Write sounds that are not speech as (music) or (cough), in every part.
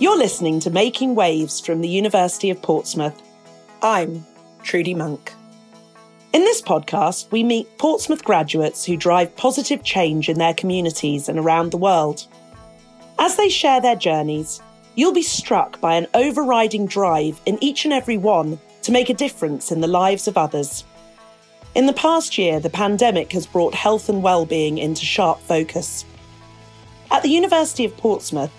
You're listening to Making Waves from the University of Portsmouth. I'm Trudy Monk. In this podcast, we meet Portsmouth graduates who drive positive change in their communities and around the world. As they share their journeys, you'll be struck by an overriding drive in each and every one to make a difference in the lives of others. In the past year, the pandemic has brought health and well-being into sharp focus. At the University of Portsmouth,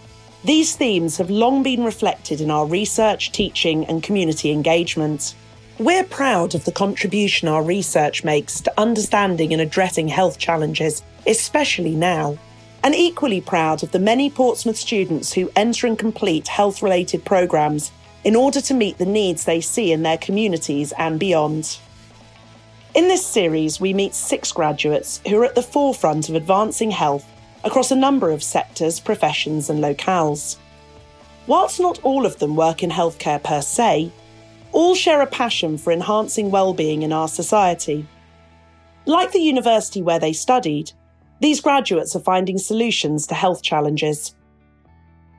these themes have long been reflected in our research, teaching, and community engagement. We're proud of the contribution our research makes to understanding and addressing health challenges, especially now. And equally proud of the many Portsmouth students who enter and complete health related programmes in order to meet the needs they see in their communities and beyond. In this series, we meet six graduates who are at the forefront of advancing health across a number of sectors, professions, and locales. Whilst not all of them work in healthcare per se, all share a passion for enhancing well-being in our society. Like the university where they studied, these graduates are finding solutions to health challenges.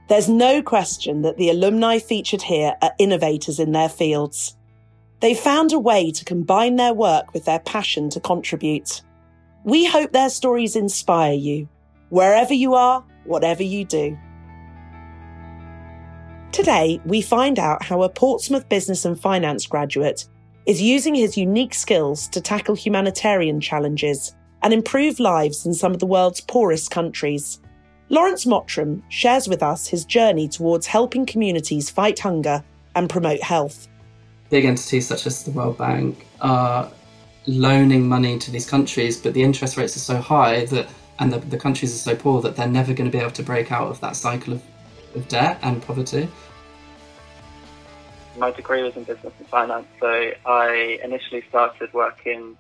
There's no question that the alumni featured here are innovators in their fields. They've found a way to combine their work with their passion to contribute. We hope their stories inspire you wherever you are, whatever you do. Today, we find out how a Portsmouth business and finance graduate is using his unique skills to tackle humanitarian challenges and improve lives in some of the world's poorest countries. Lawrence Mottram shares with us his journey towards helping communities fight hunger and promote health. Big entities such as the World Bank are loaning money to these countries, but the interest rates are so high that and the, the countries are so poor that they're never going to be able to break out of that cycle of, of debt and poverty. My degree was in business and finance, so I initially started working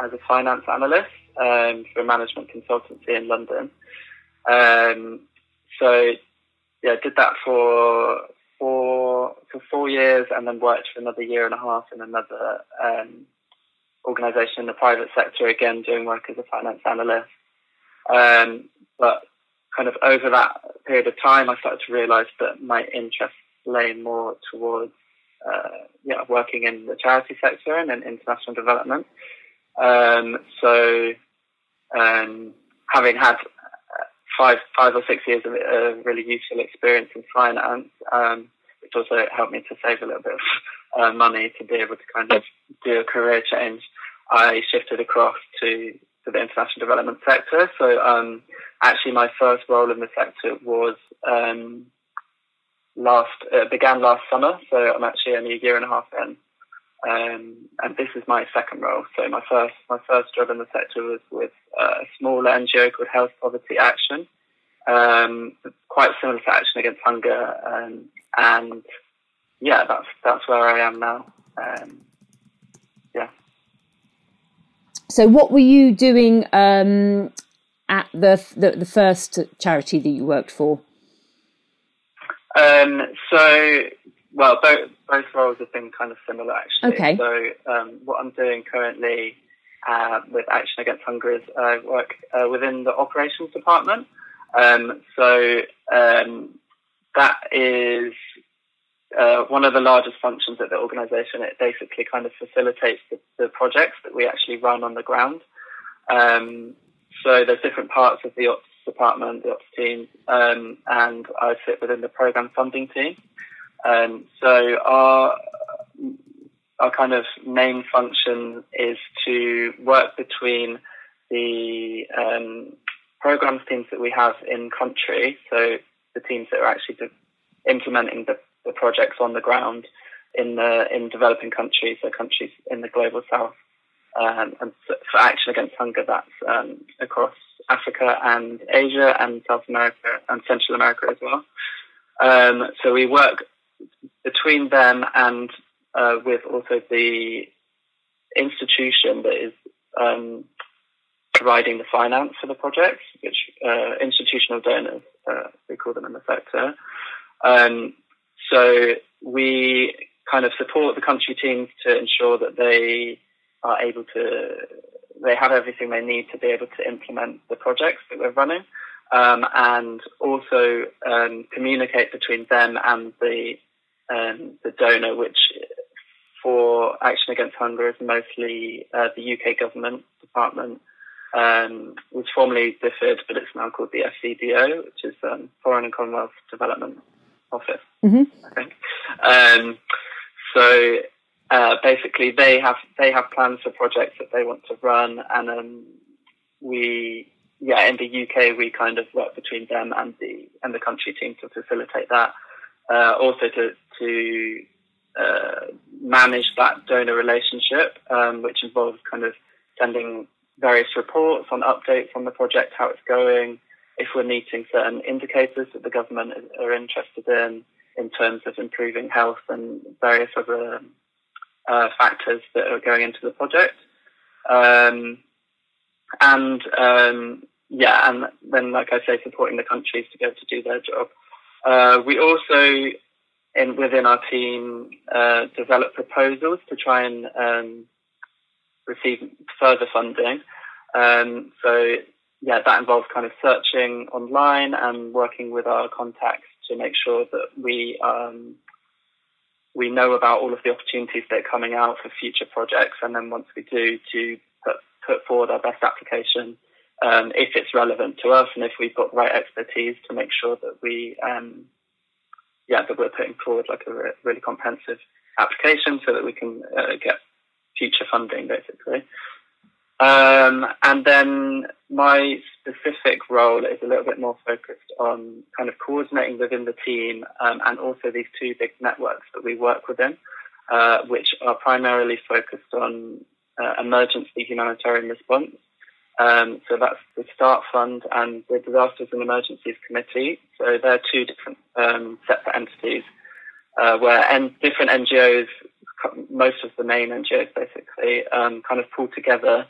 as a finance analyst um, for a management consultancy in London. Um, so, yeah, did that for four for four years, and then worked for another year and a half in another um, organisation in the private sector, again doing work as a finance analyst. Um, but kind of over that period of time, I started to realise that my interest lay more towards uh, yeah, working in the charity sector and in international development. Um, so, um, having had five, five or six years of uh, really useful experience in finance, um, which also helped me to save a little bit of (laughs) uh, money to be able to kind of do a career change, I shifted across to to the international development sector. So um, actually, my first role in the sector was um, last uh, began last summer. So I'm actually only a year and a half in, um, and this is my second role. So my first my first job in the sector was with a small NGO called Health Poverty Action, um, quite similar to Action Against Hunger, um, and yeah, that's that's where I am now. Um, So, what were you doing um, at the, the, the first charity that you worked for? Um, so, well, both both roles have been kind of similar actually. Okay. So, um, what I'm doing currently uh, with Action Against Hunger is I work uh, within the operations department. Um, so um, that is uh, one of the largest functions at the organisation. It basically kind of facilitates the, the, projects that we actually run on the ground. Um, so there's different parts of the ops department, the ops team, um, and I sit within the program funding team. Um, so our our kind of main function is to work between the um, programs teams that we have in country, so the teams that are actually implementing the the projects on the ground in the in developing countries, so countries in the global south. Um, and for Action Against Hunger, that's um, across Africa and Asia and South America and Central America as well. Um, so we work between them and uh, with also the institution that is um, providing the finance for the projects, which uh, institutional donors, uh, we call them in the sector. Um, so we kind of support the country teams to ensure that they are able to, they have everything they need to be able to implement the projects that we're running. um, and also um, communicate between them and the um, the donor, which for Action Against Hunger is mostly uh, the UK government department, um, was formerly DFID, but it's now called the FCDO, which is um, Foreign and Commonwealth Development Office, mm-hmm. I think. Um, so uh, basically, they have they have plans for projects that they want to run, and um, we yeah in the UK we kind of work between them and the and the country team to facilitate that. Uh, also to to uh, manage that donor relationship, um, which involves kind of sending various reports on updates on the project, how it's going, if we're meeting certain indicators that the government are interested in, in terms of improving health and various other uh, factors that are going into the project. Um, and um, yeah, and then, like I say, supporting the countries to be able to do their job. Uh, we also in within our team uh, develop proposals to try and um, receive further funding. Um, so yeah, that involves kind of searching online and working with our contacts to make sure that we um, we know about all of the opportunities that are coming out for future projects, and then once we do, to put, put forward our best application um, if it's relevant to us, and if we've got the right expertise to make sure that we um, yeah, that we're putting forward like a re- really comprehensive application so that we can uh, get future funding, basically. Um, and then my specific role is a little bit more focused on kind of coordinating within the team um, and also these two big networks that we work within, uh, which are primarily focused on uh, emergency humanitarian response um, so that's the START Fund and the Disasters and Emergencies Committee. So they're two different um, separate entities uh, where en- different NGOs, most of the main NGOs basically, um, kind of pull together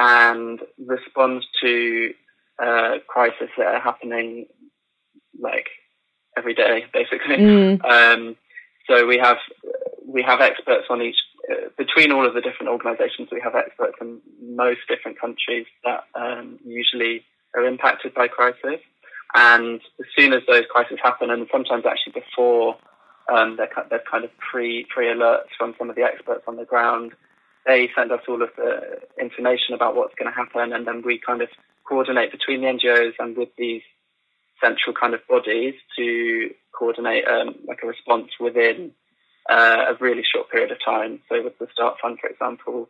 and respond to uh, crises that are happening like every day, basically. Mm. Um, so we have we have experts on each between all of the different organisations, we have experts in most different countries that um, usually are impacted by crisis. And as soon as those crises happen, and sometimes actually before um, they're, they're kind of pre pre alerts from some of the experts on the ground, they send us all of the information about what's going to happen, and then we kind of coordinate between the NGOs and with these central kind of bodies to coordinate um, like a response within uh, a really short period of time. So with the Start Fund, for example,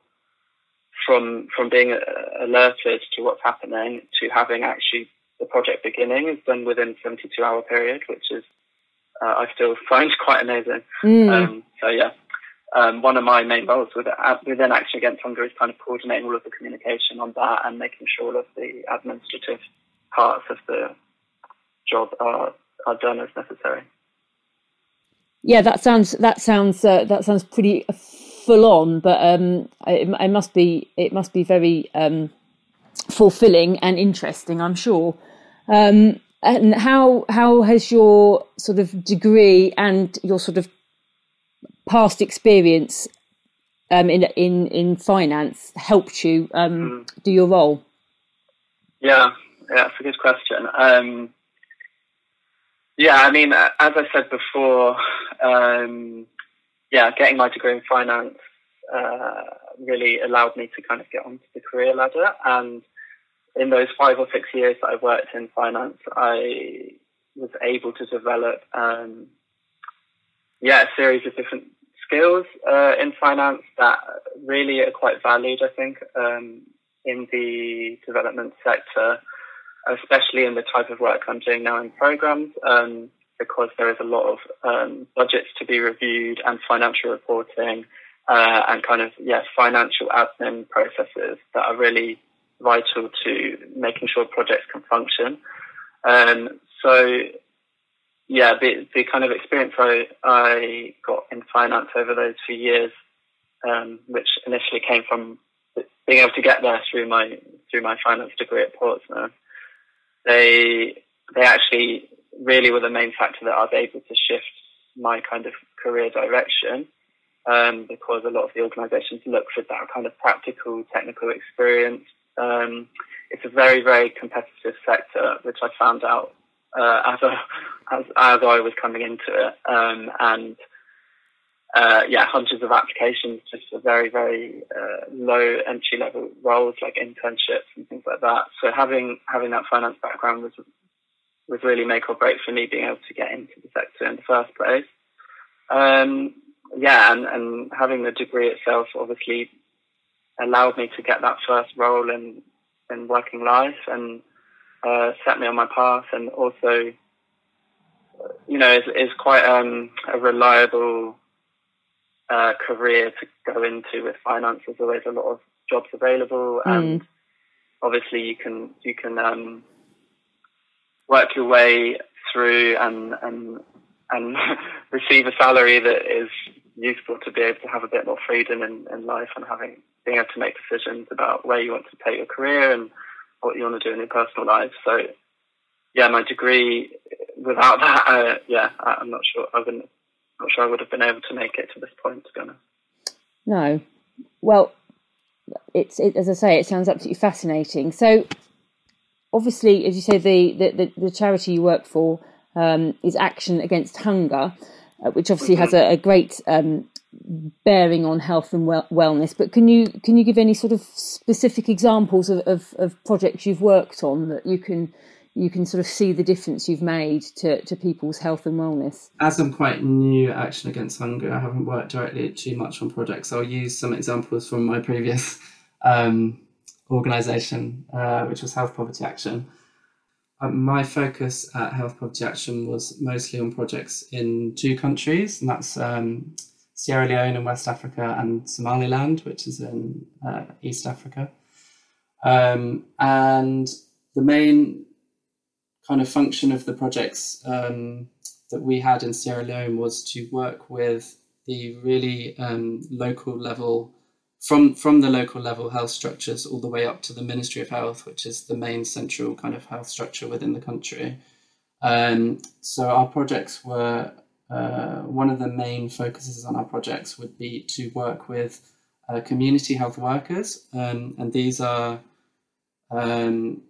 from from being uh, alerted to what's happening to having actually the project beginning is done within 72 hour period, which is uh, I still (laughs) find quite amazing. Mm. Um, so yeah, um, one of my main roles with, uh, within Action Against Hunger is kind of coordinating all of the communication on that and making sure all of the administrative parts of the job are, are done as necessary. Yeah, that sounds that sounds uh, that sounds pretty full on, but um, it, it, must be it must be very um, fulfilling and interesting, I'm sure. Um, and how how has your sort of degree and your sort of past experience um, in in in finance helped you um, mm. do your role? Yeah, yeah, that's a good question. Um, yeah, I mean, as I said before, um, yeah, getting my degree in finance uh, really allowed me to kind of get onto the career ladder. And in those five or six years that I worked in finance, I was able to develop, um, yeah, a series of different skills uh, in finance that really are quite valued, I think, um, in the development sector especially in the type of work I'm doing now in programs, um, because there is a lot of um, budgets to be reviewed and financial reporting uh, and kind of yes, financial admin processes that are really vital to making sure projects can function. Um, so yeah, the the kind of experience I I got in finance over those few years, um, which initially came from being able to get there through my through my finance degree at Portsmouth, they they actually really were the main factor that I was able to shift my kind of career direction um, because a lot of the organisations look for that kind of practical, technical experience. Um, it's a very, very competitive sector, sector, which I found out uh, as, a, (laughs) as as I was coming into it, um, and uh, yeah, hundreds of applications just for very very uh, low entry level roles like internships and things like that. So having having that finance background was was really make or break for me being able to get into the sector in the first place. Um, yeah, and, and having the degree itself obviously allowed me to get that first role in in working life and uh, set me on my path, and also, you know, is is quite um, a reliable uh, career to go into with finance. There's always a lot of jobs available, mm. and obviously you can you can um, work your way through and and and (laughs) receive a salary that is useful to be able to have a bit more freedom in, in life and having being able to make decisions about where you want to take your career and what you want to do in your personal life. So, yeah, my degree without that, uh, yeah, I'm not sure I wouldn't, not sure I would have been able to make it to this point. To be honest. No, well, it's it, as I say, it sounds absolutely fascinating. So, obviously, as you say, the the, the, the charity you work for um, is Action Against Hunger, uh, which obviously mm-hmm. has a, a great um, bearing on health and well- wellness. But can you can you give any sort of specific examples of, of, of, projects you've worked on that you can you can sort of see the difference you've made to, to people's health and wellness? As I'm quite new at Action Against Hunger, I haven't worked directly too much on projects. I'll use some examples from my previous (laughs) um, organisation, uh, which was Health Poverty Action. Uh, my focus at Health Poverty Action was mostly on projects in two countries, and that's um, Sierra Leone in West Africa and Somaliland, which is in uh, East Africa. Um, and the main kind of function of the projects um, that we had in Sierra Leone was to work with the really um, local level, from, from the local level health structures all the way up to the Ministry of Health, which is the main central kind of health structure within the country. Um, so our projects were uh, one of the main focuses on our projects would be to work with uh, community health workers, um, and these are um,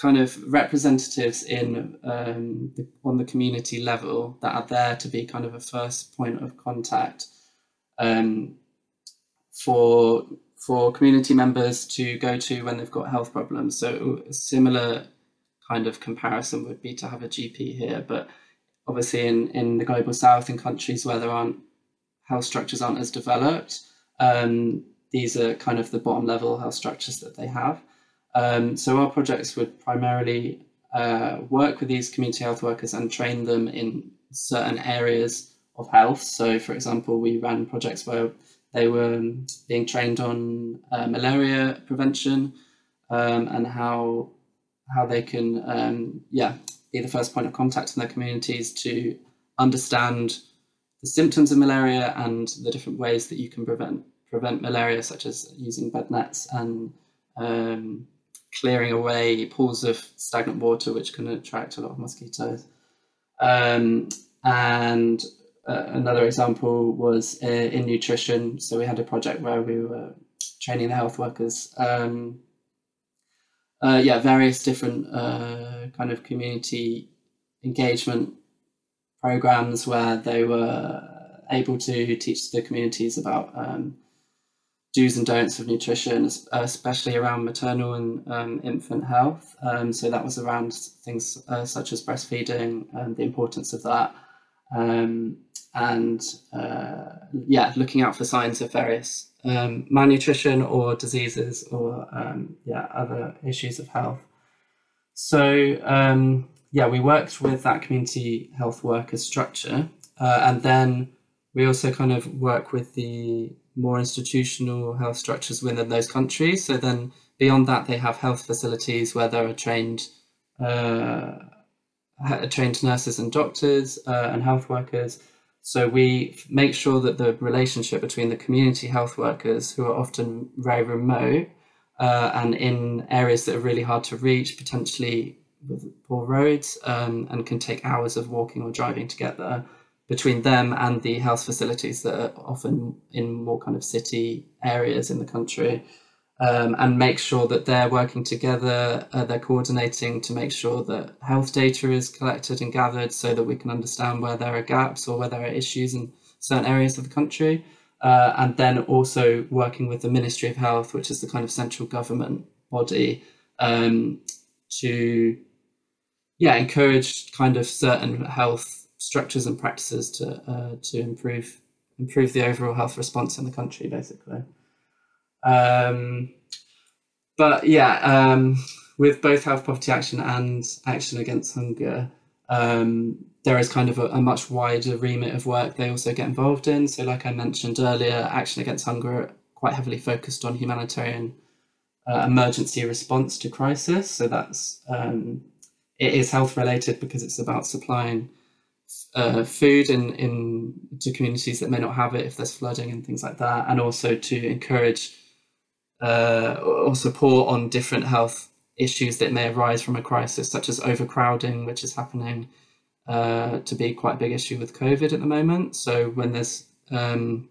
kind of representatives in um, the, on the community level that are there to be kind of a first point of contact um, for for community members to go to when they've got health problems. So a similar kind of comparison would be to have a GP here, but obviously in, in the global south in countries where there aren't health structures aren't as developed um, these are kind of the bottom level health structures that they have. Um, so our projects would primarily uh, work with these community health workers and train them in certain areas of health. So for example we ran projects where they were um, being trained on uh, malaria prevention um, and how how they can um, yeah be the first point of contact in their communities to understand the symptoms of malaria and the different ways that you can prevent prevent malaria, such as using bed nets and um, clearing away pools of stagnant water, which can attract a lot of mosquitoes. Um, and uh, another example was uh, in nutrition. So we had a project where we were training the health workers um, uh, yeah, various different uh, kind of community engagement programs where they were able to teach the communities about um, do's and don'ts of nutrition, especially around maternal and um, infant health. Um, so that was around things uh, such as breastfeeding and the importance of that. Um, and uh, yeah, looking out for signs of various um, malnutrition or diseases or um, yeah other issues of health. So um, yeah, we worked with that community health worker structure, uh, and then we also kind of work with the more institutional health structures within those countries. So then beyond that, they have health facilities where there are trained. Uh, trained nurses and doctors uh, and health workers so we make sure that the relationship between the community health workers, who are often very remote uh, and in areas that are really hard to reach, potentially with poor roads, um, and can take hours of walking or driving to get there, between them and the health facilities that are often in more kind of city areas in the country. Um, and make sure that they're working together, uh, they're coordinating to make sure that health data is collected and gathered so that we can understand where there are gaps or where there are issues in certain areas of the country. Uh, and then also working with the Ministry of Health, which is the kind of central government body, um, to yeah encourage kind of certain health structures and practices to uh, to improve improve the overall health response in the country, basically. Um, but yeah, um, with both health poverty action and action against hunger, um, there is kind of a, a, much wider remit of work they also get involved in. So, like I mentioned earlier, action against hunger quite heavily focused on humanitarian uh, emergency response to crisis. So that's um, it is health related because it's about supplying uh, food in, in to communities that may not have it if there's flooding and things like that, and also to encourage uh, or support on different health issues that may arise from a crisis, such as overcrowding, which is happening uh, to be quite a big issue with COVID at the moment. So when there's um,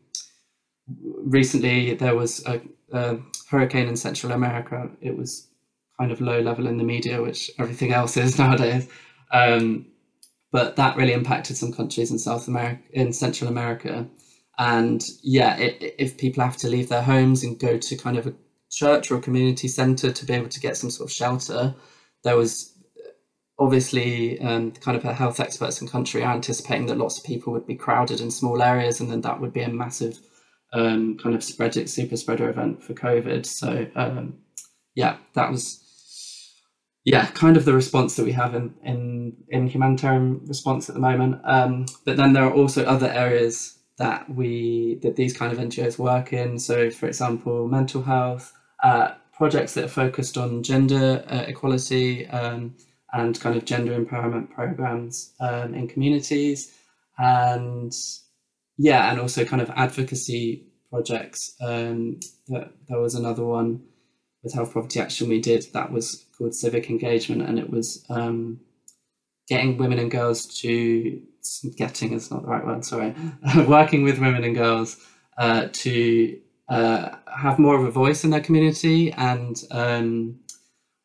recently there was a, a, hurricane in Central America, it was kind of low level in the media, which everything else is (laughs) nowadays. Um, but that really impacted some countries in South America, in Central America, and yeah, it, if people have to leave their homes and go to kind of a church or a community centre to be able to get some sort of shelter, there was obviously um, kind of health experts in country are anticipating that lots of people would be crowded in small areas, and then that would be a massive um, kind of spread super spreader event for COVID. So um, yeah, that was yeah, kind of the response that we have in in, in humanitarian response at the moment. Um, but then there are also other areas that we that these kind of NGOs work in. So, for example, mental health uh, projects that are focused on gender uh, equality um, and kind of gender empowerment programs um, in communities, and yeah, and also kind of advocacy projects. Um, that there was another one with Health Poverty Action we did that was called Civic Engagement, and it was um, getting women and girls to getting is not the right word, sorry, (laughs) working with women and girls uh, to uh, have more of a voice in their community and um,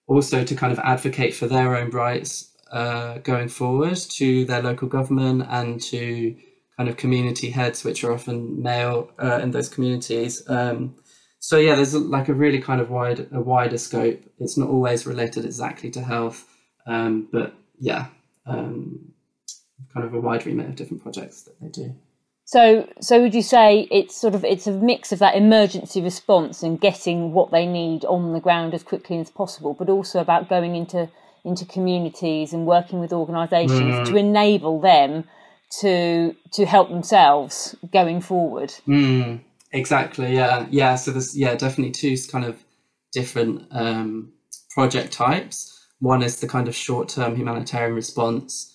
also to kind of advocate for their own rights uh, going forward to their local government and to kind of community heads, which are often male uh, in those communities. Um, so yeah, there's like a really kind of wide, a wider scope. It's not always related exactly to health, um, but yeah, um, kind of a wide remit of different projects that they do. So, so would you say it's sort of it's a mix of that emergency response and getting what they need on the ground as quickly as possible, but also about going into into communities and working with organisations mm. to enable them to to help themselves going forward. Mm, exactly. Yeah. Yeah. So there's yeah definitely two kind of different um, project types. One is the kind of short term humanitarian response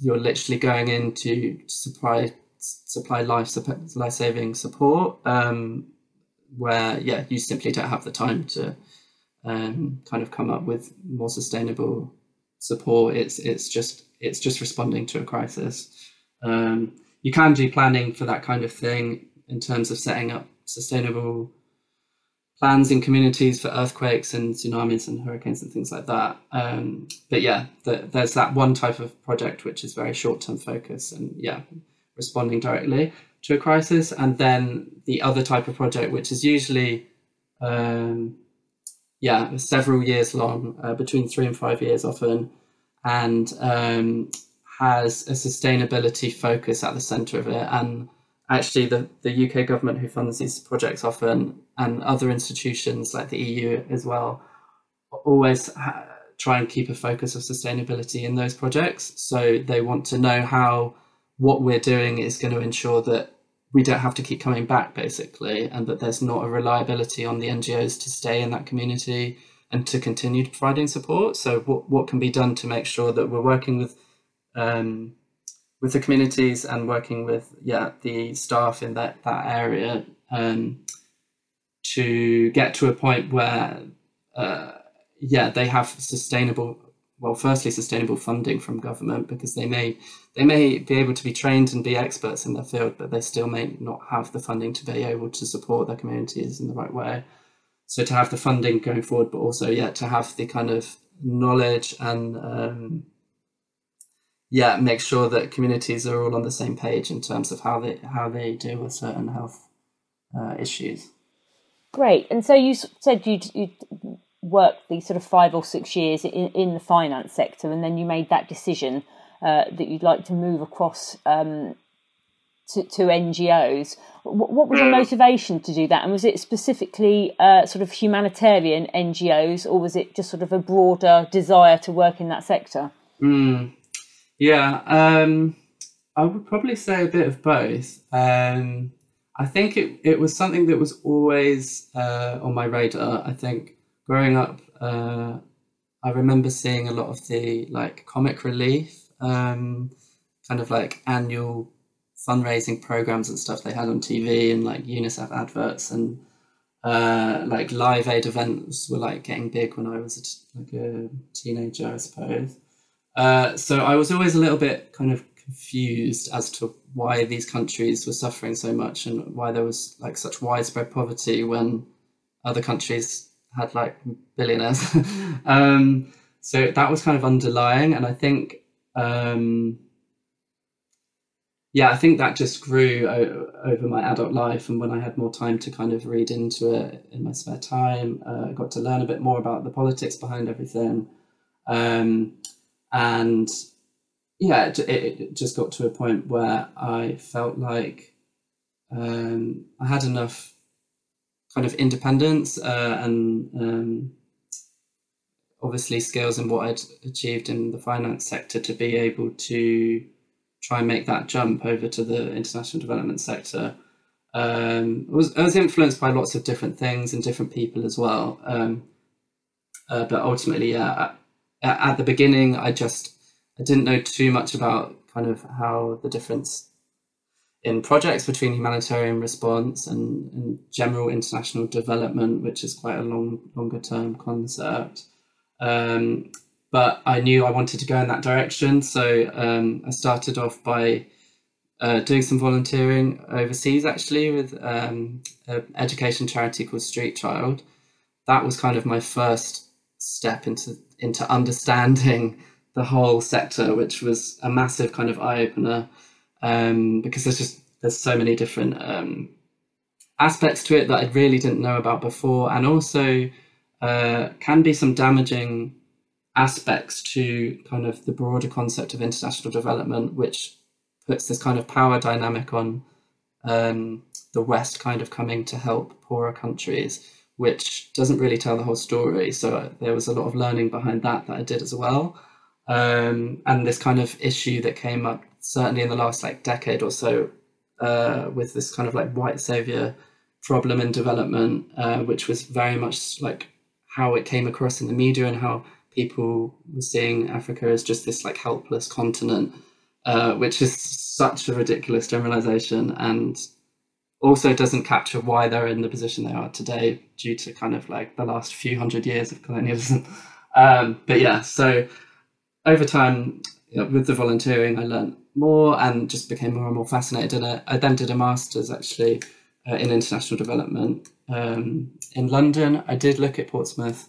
you're literally going in to supply supply life life saving support um, where yeah you simply don't have the time to um, kind of come up with more sustainable support. It's it's just it's just responding to a crisis. Um, you can do planning for that kind of thing in terms of setting up sustainable plans in communities for earthquakes and tsunamis and hurricanes and things like that. Um, but yeah, the, there's that one type of project which is very short term focus and yeah, responding directly to a crisis. And then the other type of project, which is usually um, yeah, several years long, uh, between three and five years often, and um, has a sustainability focus at the center of it and actually the, the UK government who funds these projects often and other institutions like the EU as well always ha- try and keep a focus of sustainability in those projects. So they want to know how what we're doing is going to ensure that we don't have to keep coming back basically and that there's not a reliability on the NGOs to stay in that community and to continue providing support. So what, what can be done to make sure that we're working with um, with the communities and working with yeah the staff in that that area um, to get to a point where uh, yeah they have sustainable well firstly sustainable funding from government because they may they may be able to be trained and be experts in their field but they still may not have the funding to be able to support their communities in the right way. So to have the funding going forward, but also yeah to have the kind of knowledge and um, yeah make sure that communities are all on the same page in terms of how they how they deal with certain health uh, issues. Great, and so you said you'd, you'd worked these sort of five or six years in, in the finance sector, and then you made that decision uh, that you'd like to move across um, to, to, NGOs. What, what, was your mm. motivation to do that? And was it specifically uh, sort of humanitarian NGOs, or was it just sort of a broader desire to work in that sector? Mm. Yeah, um, I would probably say a bit of both. Um, I think it, it was something that was always uh, on my radar. I think growing up, uh, I remember seeing a lot of the like comic relief, um, kind of like annual fundraising programs and stuff they had on TV and like UNICEF adverts and uh, like live aid events were like getting big when I was a t- like a teenager, I suppose. Uh, so I was always a little bit kind of confused as to why these countries were suffering so much and why there was like such widespread poverty when other countries had like billionaires. (laughs) um, so that was kind of underlying, and I think, um, yeah, I think that just grew o- over my adult life, and when I had more time to kind of read into it in my spare time, uh, I got to learn a bit more about the politics behind everything, um, and yeah, it, it, just got to a point where I felt like um, I had enough kind of independence uh, and um, obviously skills in what I'd achieved in the finance sector to be able to try and make that jump over to the international development sector. Um, I, was, I was influenced by lots of different things and different people as well. Um, uh, but ultimately, yeah, at, the beginning, I just I didn't know too much about kind of how the difference in projects between humanitarian response and, and general international development, which is quite a long, longer term concept. Um, but I knew I wanted to go in that direction, so um, I started off by uh, doing some volunteering overseas, actually, with um, an education charity called Street Child. That was kind of my first step into into understanding the whole sector, which was a massive kind of eye opener um, because there's just there's so many different um, aspects to it that I really didn't know about before, and also uh, can be some damaging aspects to kind of the broader concept of international development, which puts this kind of power dynamic on um, the West kind of coming to help poorer countries, which doesn't really tell the whole story. So there was a lot of learning behind that that I did as well. Um, and this kind of issue that came up certainly in the last like decade or so uh, with this kind of like white savior problem in development, uh, which was very much like how it came across in the media and how people were seeing Africa as just this like helpless continent, uh, which is such a ridiculous generalization and also doesn't capture why they're in the position they are today due to kind of like the last few hundred years of colonialism. (laughs) Um, but yeah, so over time know, with the volunteering, I learned more and just became more and more fascinated in it. I then did a master's actually uh, in international development um, in London. I did look at Portsmouth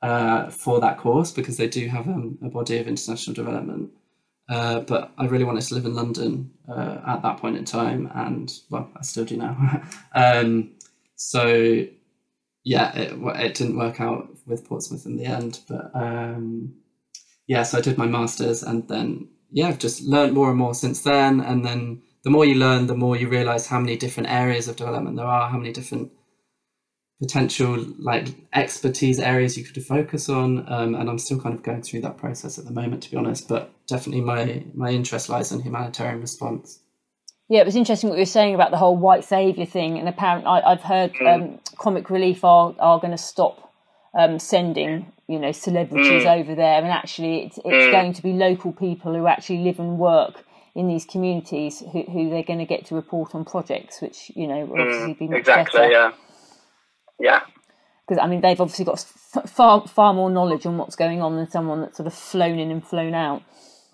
uh, for that course because they do have um, a body of international development. Uh, but I really wanted to live in London uh, at that point in time, and well, I still do now. (laughs) um, so, yeah, it, it didn't work out with Portsmouth in the end, but um, yeah, so I did my masters and then yeah, I've just learned more and more since then. And then the more you learn, the more you realize how many different areas of development there are, how many different potential like expertise areas you could focus on. Um, and I'm still kind of going through that process at the moment, to be honest. But definitely my my interest lies in humanitarian response. Yeah, it was interesting what you were saying about the whole white savior thing. And apparently, I, have heard mm. um, Comic Relief are are going to stop um, sending you know celebrities mm. over there, and actually it's, it's mm. going to be local people who actually live and work in these communities who, who they're going to get to report on projects, which you know will obviously be much exactly, better. yeah, yeah. Because I mean, they've obviously got far far more knowledge on what's going on than someone that's sort of flown in and flown out.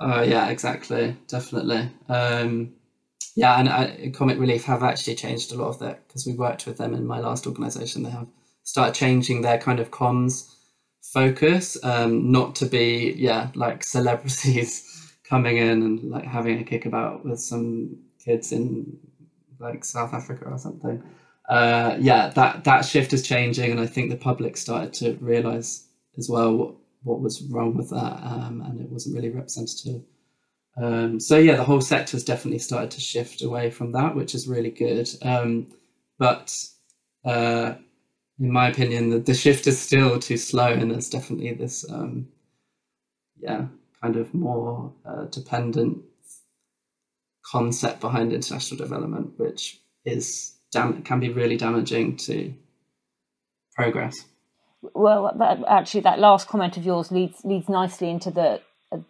Uh, yeah, exactly, definitely. Um, yeah, and I, Comic Relief have actually changed a lot of that because we worked with them in my last organisation. They have started changing their kind of comms focus, um, not to be yeah like celebrities (laughs) coming in and like having a kickabout with some kids in like South Africa or something. Uh, yeah, that that shift is changing, and I think the public started to realize as well what, what was wrong with that, um, and it wasn't really representative. Um, so yeah, the whole sector has definitely started to shift away from that, which is really good. Um, but uh, in my opinion, the, the shift is still too slow, and there's definitely this, um, yeah, kind of more uh, dependent concept behind international development, which is dam- can be really damaging to progress. Well, that, actually, that last comment of yours leads leads nicely into the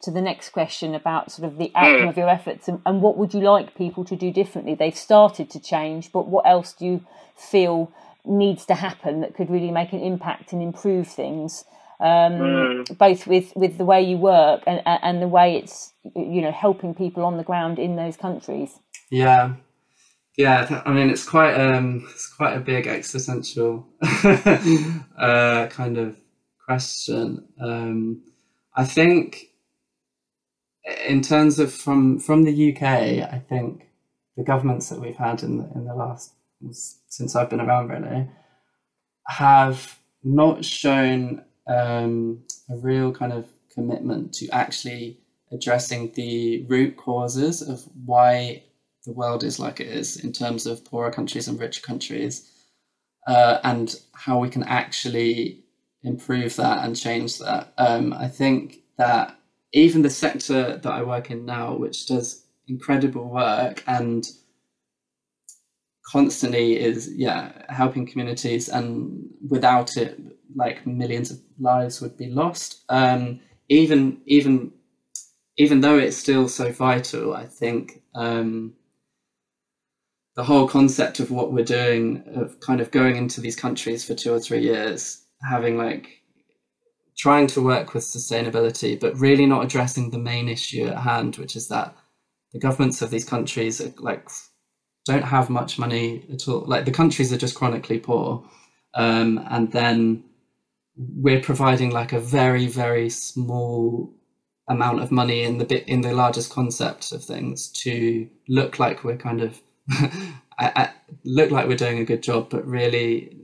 to the next question about sort of the outcome of your efforts and, and what would you like people to do differently? They've started to change, but what else do you feel needs to happen that could really make an impact and improve things? Um, mm. both with, with the way you work and and the way it's you know helping people on the ground in those countries. Yeah, yeah. I mean, it's quite um, it's quite a big existential (laughs) uh, kind of question. Um, I think in terms of from from the UK, I think the governments that we've had in the in the last since I've been around really have not shown um, a real kind of commitment to actually addressing the root causes of why the world is like it is in terms of poorer countries and richer countries, uh, and how we can actually improve that and change that. Um, I think that even the sector that I work in now, which does incredible work and constantly is yeah helping communities and without it like millions of lives would be lost um, even even even though it's still so vital i think um, the whole concept of what we're doing of kind of going into these countries for two or three years having like trying to work with sustainability, but really not addressing the main issue at hand, which is that the governments of these countries are, like don't have much money at all. Like the countries are just chronically poor, um, and then we're providing like a very very small amount of money in the bit in the largest concept of things to look like we're kind of (laughs) I, I, look like we're doing a good job, but really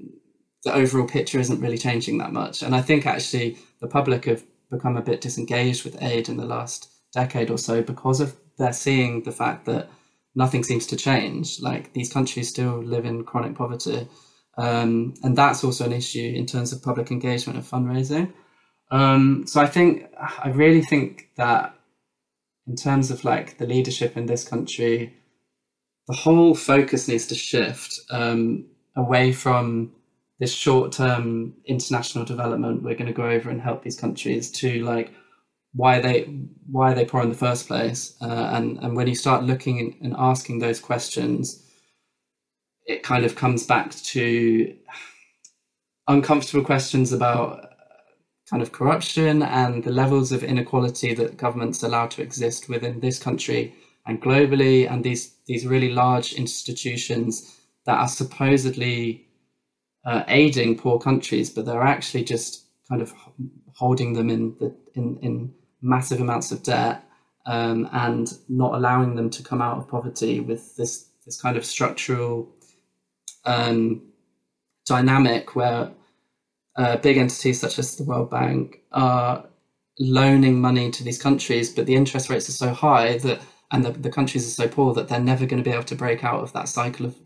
the overall picture isn't really changing that much. And I think actually the public have become a bit disengaged with aid in the last decade or so because of they're seeing the fact that nothing seems to change. Like these countries still live in chronic poverty. Um, and that's also an issue in terms of public engagement and fundraising. Um, so I think, I really think that in terms of like the leadership in this country, the whole focus needs to shift um, away from this short term international development we're going to go over and help these countries to like why they why they poor in the first place uh, and and when you start looking and asking those questions it kind of comes back to uncomfortable questions about kind of corruption and the levels of inequality that governments allow to exist within this country and globally and these these really large institutions that are supposedly uh, aiding poor countries, but they're actually just kind of holding them in the in, in massive amounts of debt um, and not allowing them to come out of poverty with this this kind of structural um, dynamic where uh, big entities such as the World Bank are loaning money to these countries, but the interest rates are so high that and the, the countries are so poor that they're never going to be able to break out of that cycle of,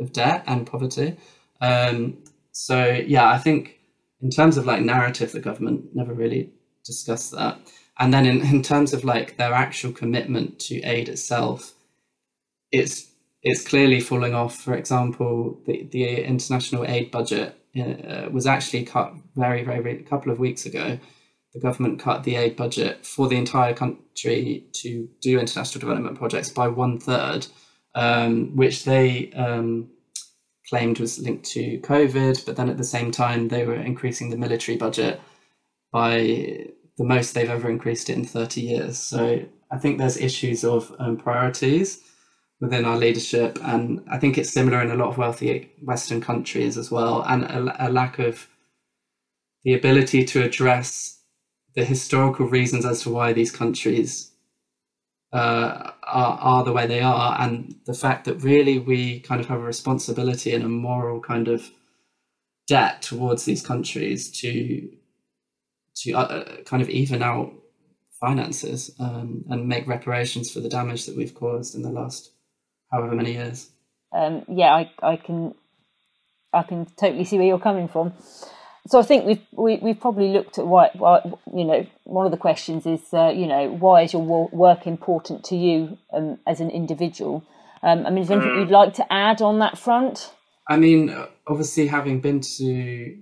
of debt and poverty. Um, so yeah, I think in terms of like narrative, the government never really discussed that. And then in, in terms of like their actual commitment to aid itself, it's it's clearly falling off. For example, the, the international aid budget uh, was actually cut very, very, very, a couple of weeks ago. The government cut the aid budget for the entire country to do international development projects by one third, um, which they um, claimed was linked to COVID, but then at the same time, they were increasing the military budget by the most they've ever increased it in 30 years. So I think there's issues of um, priorities. within our leadership, and I think it's similar in a lot of wealthy Western countries as well, and a, a lack of the ability to address the historical reasons as to why these countries uh, are, are the way they are, and the fact that really we kind of have a responsibility and a moral kind of debt towards these countries to to uh, kind of even out finances um, and make reparations for the damage that we've caused in the last however many years. Um, yeah, I, I can I can totally see where you're coming from. So I think we've we, have we have probably looked at why, why, you know one of the questions is uh, you know why is your work important to you um, as an individual? Um, I mean, is there anything mm. you'd like to add on that front? I mean, obviously, having been to,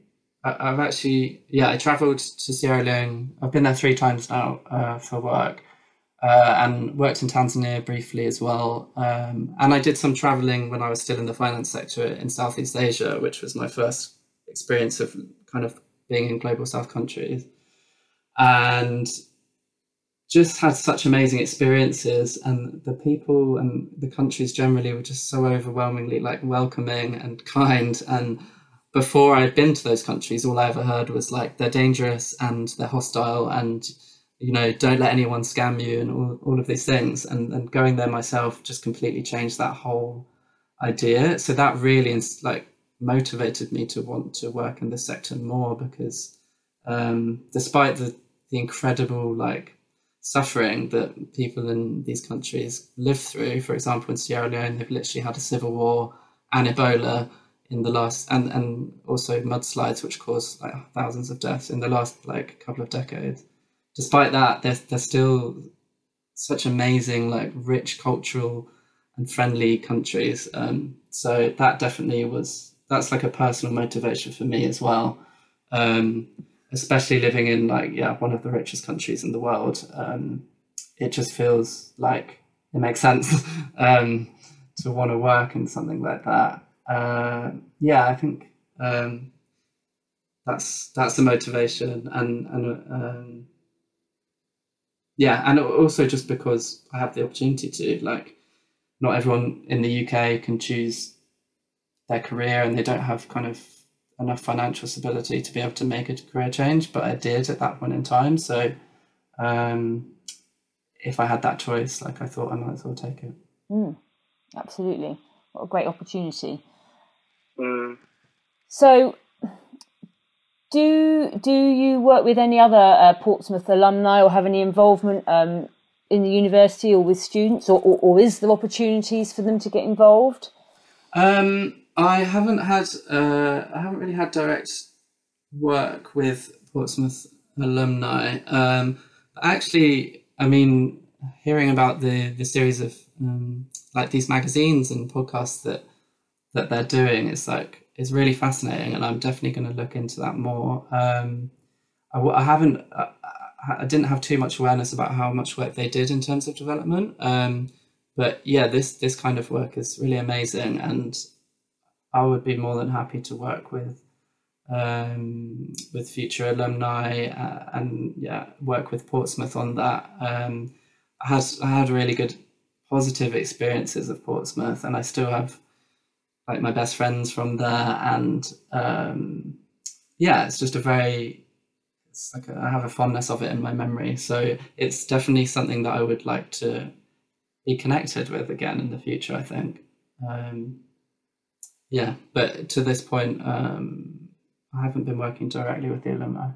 I've actually, yeah, I travelled to Sierra Leone. I've been there three times now uh, for work, uh, and worked in Tanzania briefly as well. Um, and I did some travelling when I was still in the finance sector in Southeast Asia, which was my first experience of kind of being in global South countries, and just had such amazing experiences and the people and the countries generally were just so overwhelmingly like welcoming and kind. And before I'd been to those countries all I ever heard was like they're dangerous and they're hostile and you know don't let anyone scam you and all, all of these things. And, and going there myself just completely changed that whole idea. So that really like motivated me to want to work in this sector more because um, despite the the incredible like suffering that people in these countries live through. For example, in Sierra Leone, they've literally had a civil war and Ebola in the last, and, and also mudslides, which caused like thousands of deaths in the last like couple of decades. Despite that, they're, still such amazing, like rich cultural and friendly countries. Um, so that definitely was, that's like a personal motivation for me as well. Um, especially living in like yeah one of the richest countries in the world um, it just feels like it makes sense (laughs) um, to want to work in something like that uh, yeah i think um, that's that's the motivation and and um, yeah and also just because i have the opportunity to like not everyone in the uk can choose their career and they don't have kind of enough financial stability to be able to make a career change, but I did at that point in time. So um, if I had that choice, like I thought I might as well take it. Mm, absolutely. What a great opportunity. Mm. So do do you work with any other uh, Portsmouth alumni or have any involvement um, in the university or with students or, or, or, is there opportunities for them to get involved? Um, I haven't had uh, I haven't really had direct work with Portsmouth alumni. Um, actually, I mean, hearing about the the series of um, like these magazines and podcasts that that they're doing is like is really fascinating, and I'm definitely going to look into that more. Um, I, I haven't. I, I didn't have too much awareness about how much work they did in terms of development. Um, but yeah, this this kind of work is really amazing, and I would be more than happy to work with um, with future alumni uh, and yeah, work with Portsmouth on that. Um, I had I had really good positive experiences of Portsmouth, and I still have like my best friends from there, and um, yeah, it's just a very it's like a, I have a fondness of it in my memory. So it's definitely something that I would like to be connected with again in the future. I think. Um, yeah, but to this point, um, I haven't been working directly with the alumni.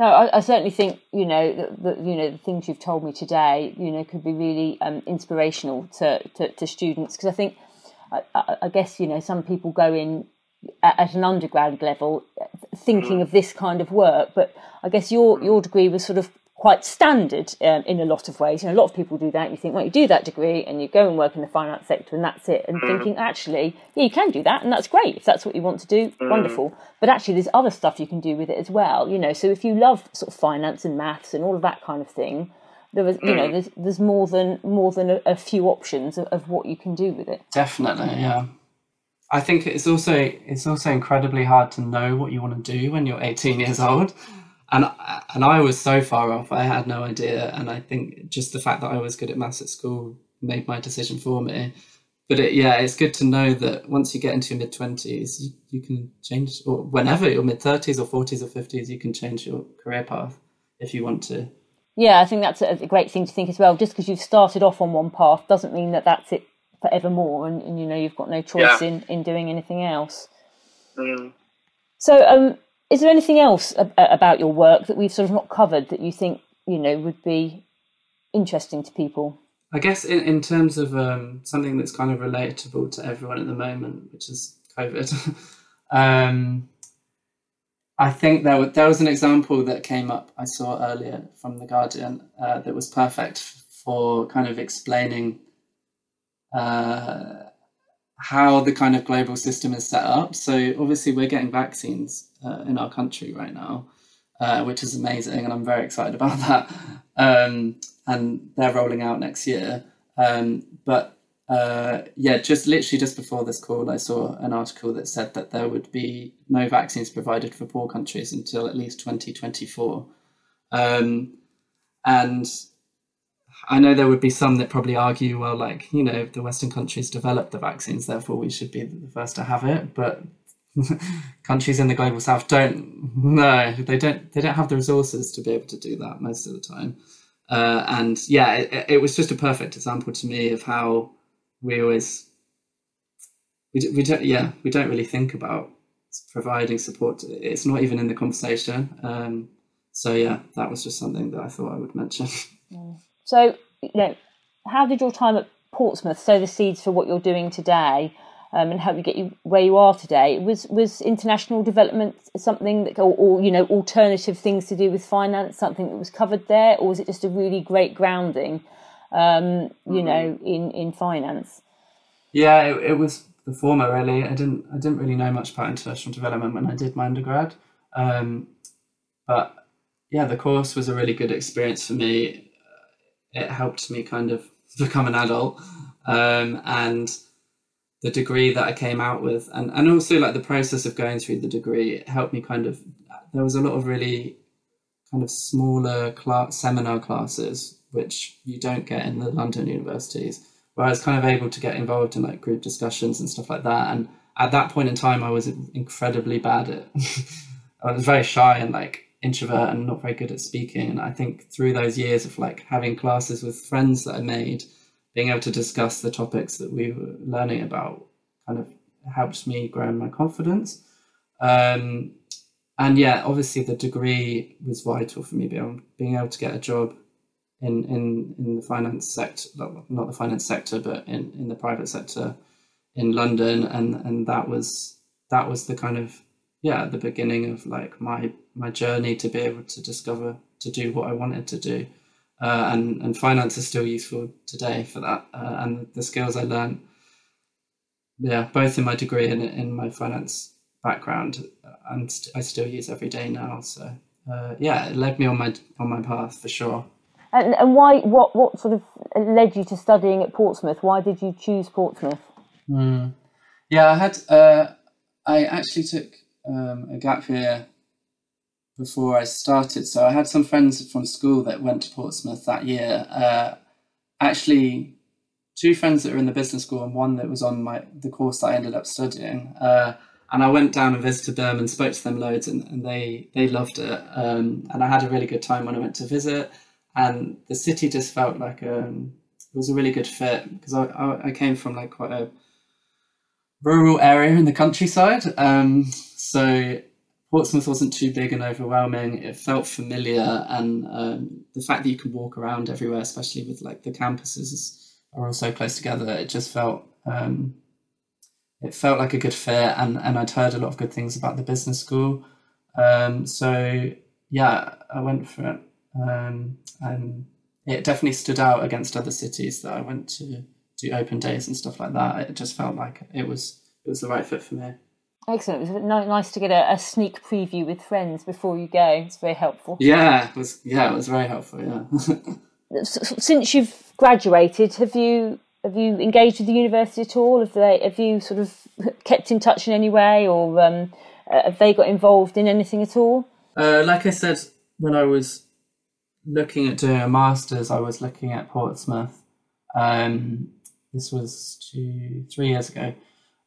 No, I, I certainly think you know that you know the things you've told me today, you know, could be really um, inspirational to, to, to students because I think, I, I, guess you know, some people go in at, at an undergrad level thinking mm. of this kind of work, but I guess your your degree was sort of quite standard um, in a lot of ways. You know, a lot of people do that. You think, well, you do that degree and you go and work in the finance sector and that's it. And mm. thinking, actually, yeah, you can do that and that's great. If that's what you want to do, mm. wonderful. But actually, there's other stuff you can do with it as well. You know, so if you love sort of finance and maths and all of that kind of thing, there was, you know, mm. there's, there's more than more than a, a few options of, of what you can do with it. Definitely, yeah. I think it's also it's also incredibly hard to know what you want to do when you're 18 years old and and I was so far off. I had no idea, and I think just the fact that I was good at maths at school made my decision for me. But it, yeah, it's good to know that once you get into your mid twenties, you, you can change, or whenever your mid thirties or forties or fifties, you can change your career path if you want to. Yeah, I think that's a great thing to think as well. Just because you've started off on one path doesn't mean that that's it forevermore, and, and you know you've got no choice yeah. in in doing anything else. Mm. So, um, is there anything else about your work that we've sort of not covered that you think you know would be interesting to people? I guess in, in terms of um, something that's kind of relatable to everyone at the moment, which is COVID. (laughs) um, I think there was, there was an example that came up I saw earlier from the Guardian uh, that was perfect for kind of explaining uh, how the kind of global system is set up. So obviously we're getting vaccines uh, in our country right now, uh, which is amazing, and I'm very excited about (laughs) that. Um, and they're rolling out next year. Um, but uh, yeah, just literally just before this call, I saw an article that said that there would be no vaccines provided for poor countries until at least 2024. Um, and I know there would be some that probably argue, well, like, you know, the Western countries developed the vaccines, therefore we should be the first to have it. But (laughs) countries in the global south don't, no, they don't, they don't have the resources to be able to do that most of the time. Uh, and yeah, it, it, was just a perfect example to me of how we always we, we don't yeah we don't really think about providing support. It's not even in the conversation. Um, so yeah, that was just something that I thought I would mention. (laughs) So you know, how did your time at Portsmouth sow the seeds for what you're doing today? Um, and help you get you where you are today. Was was international development something that, or, or, you know, alternative things to do with finance something that was covered there, or was it just a really great grounding, um, you mm-hmm. know, in in finance? Yeah, it, it, was the former really. I didn't I didn't really know much about international development when I did my undergrad, um, but yeah, the course was a really good experience for me. It helped me kind of become an adult, um, and the degree that I came out with, and and also like the process of going through the degree it helped me kind of. There was a lot of really kind of smaller class, seminar classes which you don't get in the London universities, where I was kind of able to get involved in like group discussions and stuff like that. And at that point in time, I was incredibly bad at. (laughs) I was very shy and like introvert and not very good at speaking. And I think through those years of like having classes with friends that I made being able to discuss the topics that we were learning about kind of helped me grow in my confidence. Um, and yeah, obviously the degree was vital for me being, being able to get a job in, in, in the finance sector, not the finance sector, but in, in the private sector in London. And, and that was, that was the kind of, yeah, the beginning of like my, my journey to be able to discover, to do what I wanted to do uh, and and finance is still useful today for that. Uh, and the skills I learned, yeah, both in my degree and in my finance background, and uh, st- I still use every day now. So uh, yeah, it led me on my on my path for sure. And, and why? What what sort of led you to studying at Portsmouth? Why did you choose Portsmouth? Mm. Yeah, I had. Uh, I actually took um, a gap year before I started. So I had some friends from school that went to Portsmouth that year. Uh, actually, two friends that were in the business school and one that was on my the course that I ended up studying. Uh, and I went down and visited them and spoke to them loads, and, and they they loved it. Um, and I had a really good time when I went to visit. And the city just felt like um, it was a really good fit because I, I, I came from like quite a rural area in the countryside. Um, so Portsmouth wasn't too big and overwhelming. It felt familiar, and um, the fact that you can walk around everywhere, especially with like the campuses are all so close together, it just felt um, it felt like a good fit. And and I'd heard a lot of good things about the business school, um, so yeah, I went for it, um, and it definitely stood out against other cities that I went to do open days and stuff like that. It just felt like it was it was the right fit for me. Excellent. It was nice to get a, a, sneak preview with friends before you go. It's very helpful. Yeah, it was. Yeah, it was very helpful. Yeah. (laughs) Since you've graduated, have you have you engaged with the university at all? Have they have you sort of (laughs) kept in touch in any way, or um, uh, have they got involved in anything at all? Uh, like I said, when I was looking at doing a masters, I was looking at Portsmouth, Um, this was two, three years ago.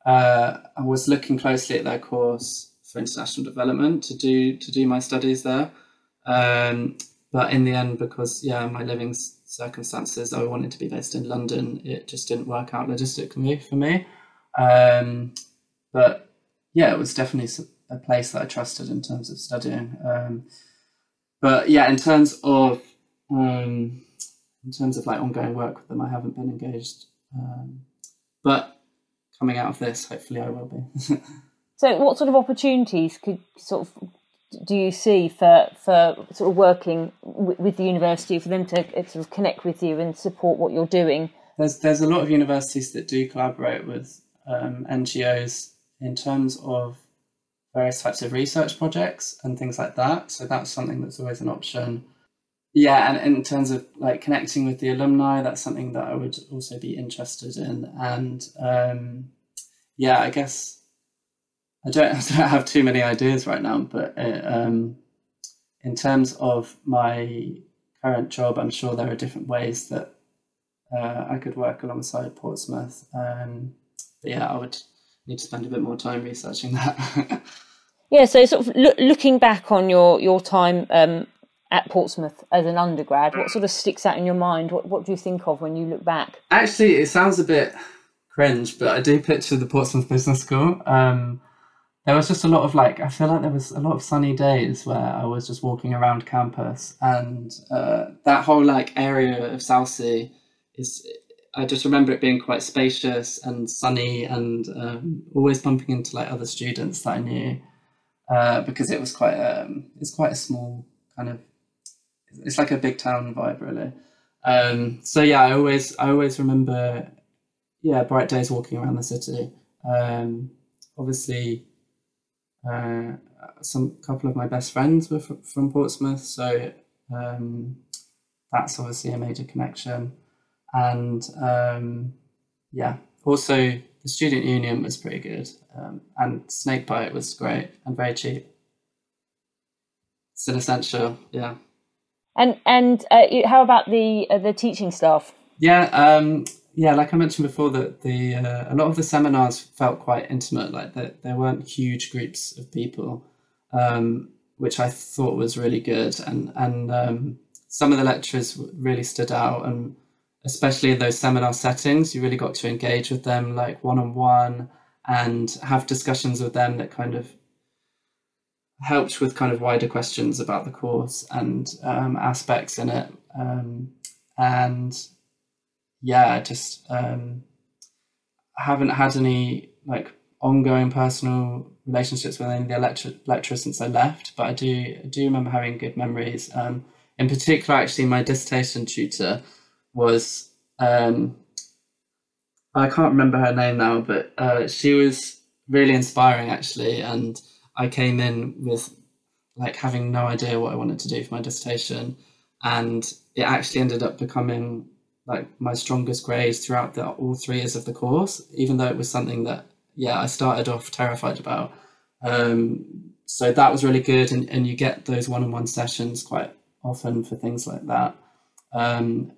Uh, I was looking closely at their course for international development to do to do my studies there. Um, but in the end, because yeah, my living circumstances, I wanted to be based in London. It just didn't work out logistically for me. Um, but yeah, it was definitely a place that I trusted in terms of studying. Um, but yeah, in terms of um, in terms of like ongoing work with them, I haven't been engaged. Um, but coming out of this, hopefully, I will be. (laughs) so, what sort of opportunities could sort of do you see for for sort of working w- with the university for them to uh, sort of connect with you and support what you're doing? There's there's a lot of universities that do collaborate with um, NGOs in terms of various types of research projects and things like that. So that's something that's always an option. Yeah, and in terms of like connecting with the alumni, that's something that I would also be interested in. And um, yeah, I guess I don't, (laughs) I don't have too many ideas right now, but it, uh, um, in terms of my current job, I'm sure there are different ways that uh, I could work alongside Portsmouth. Um, but yeah, I would need to spend a bit more time researching that. (laughs) yeah, so sort of lo- looking back on your your time um, at Portsmouth as an undergrad, what sort of sticks out in your mind? What what do you think of when you look back? Actually, it sounds a bit cringe, but I do picture the Portsmouth Business School. Um, there was just a lot of like I feel like there was a lot of sunny days where I was just walking around campus, and uh, that whole like area of Southsea is I just remember it being quite spacious and sunny and um, always bumping into like other students that I knew uh, because it was quite um, it's quite a small kind of it's like a big town vibe really. Um, so yeah, I always I always remember yeah bright days walking around the city. Um, obviously, uh, some couple of my best friends were from, from Portsmouth, so um, that's obviously a major connection and um, yeah, also the student union was pretty good, um, and Snakebite was great and very cheap. It's an essential, yeah. And and uh, how about the uh, the teaching staff? Yeah, um, yeah. Like I mentioned before, that the uh, a lot of the seminars felt quite intimate. Like that, there weren't huge groups of people, um, which I thought was really good. And and um, some of the lecturers really stood out and especially in those seminar settings, you really got to engage with them like one on one and have discussions with them that kind of helped with kind of wider questions about the course and um, aspects in it. Um, and yeah, just um, haven't had any like ongoing personal relationships with any of the lecture- lecturers since I left, but I do I do remember having good memories. Um, in particular, actually, my dissertation tutor was um, I can't remember her name now, but uh, she was really inspiring actually, and I came in with like having no idea what I wanted to do for my dissertation, and it actually ended up becoming like my strongest grades throughout the, all three years of the course, even though it was something that yeah I started off terrified about. Um, so that was really good, and, and you get those one-on-one sessions quite often for things like that. Um,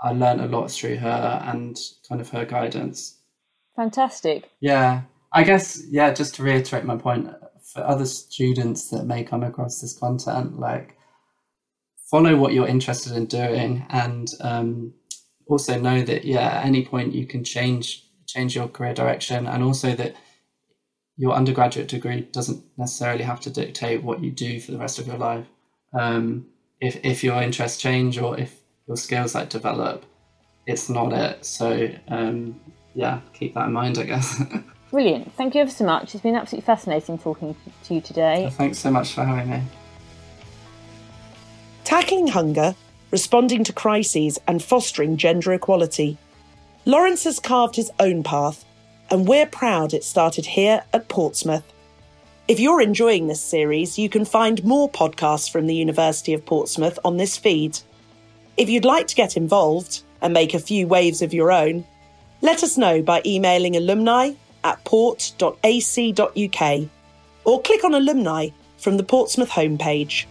I learned a lot through her and kind of her guidance. Fantastic. Yeah. I guess, yeah, just to reiterate my point, for other students that may come across this content, like follow what you're interested in doing and um, also know that, yeah, at any point you can change change your career direction and also that your undergraduate degree doesn't necessarily have to dictate what you do for the rest of your life. Um, if, if your interests change or if your skills like develop, it's not it. So um, yeah, keep that in mind, I guess. (laughs) Brilliant. Thank you ever so much. It's been absolutely fascinating talking to you today. Well, thanks so much for having me. Tackling hunger, responding to crises, and fostering gender equality. Lawrence has carved his own path, and we're proud it started here at Portsmouth. If you're enjoying this series, you can find more podcasts from the University of Portsmouth on this feed. If you'd like to get involved and make a few waves of your own, let us know by emailing alumni at port.ac.uk or click on alumni from the Portsmouth homepage.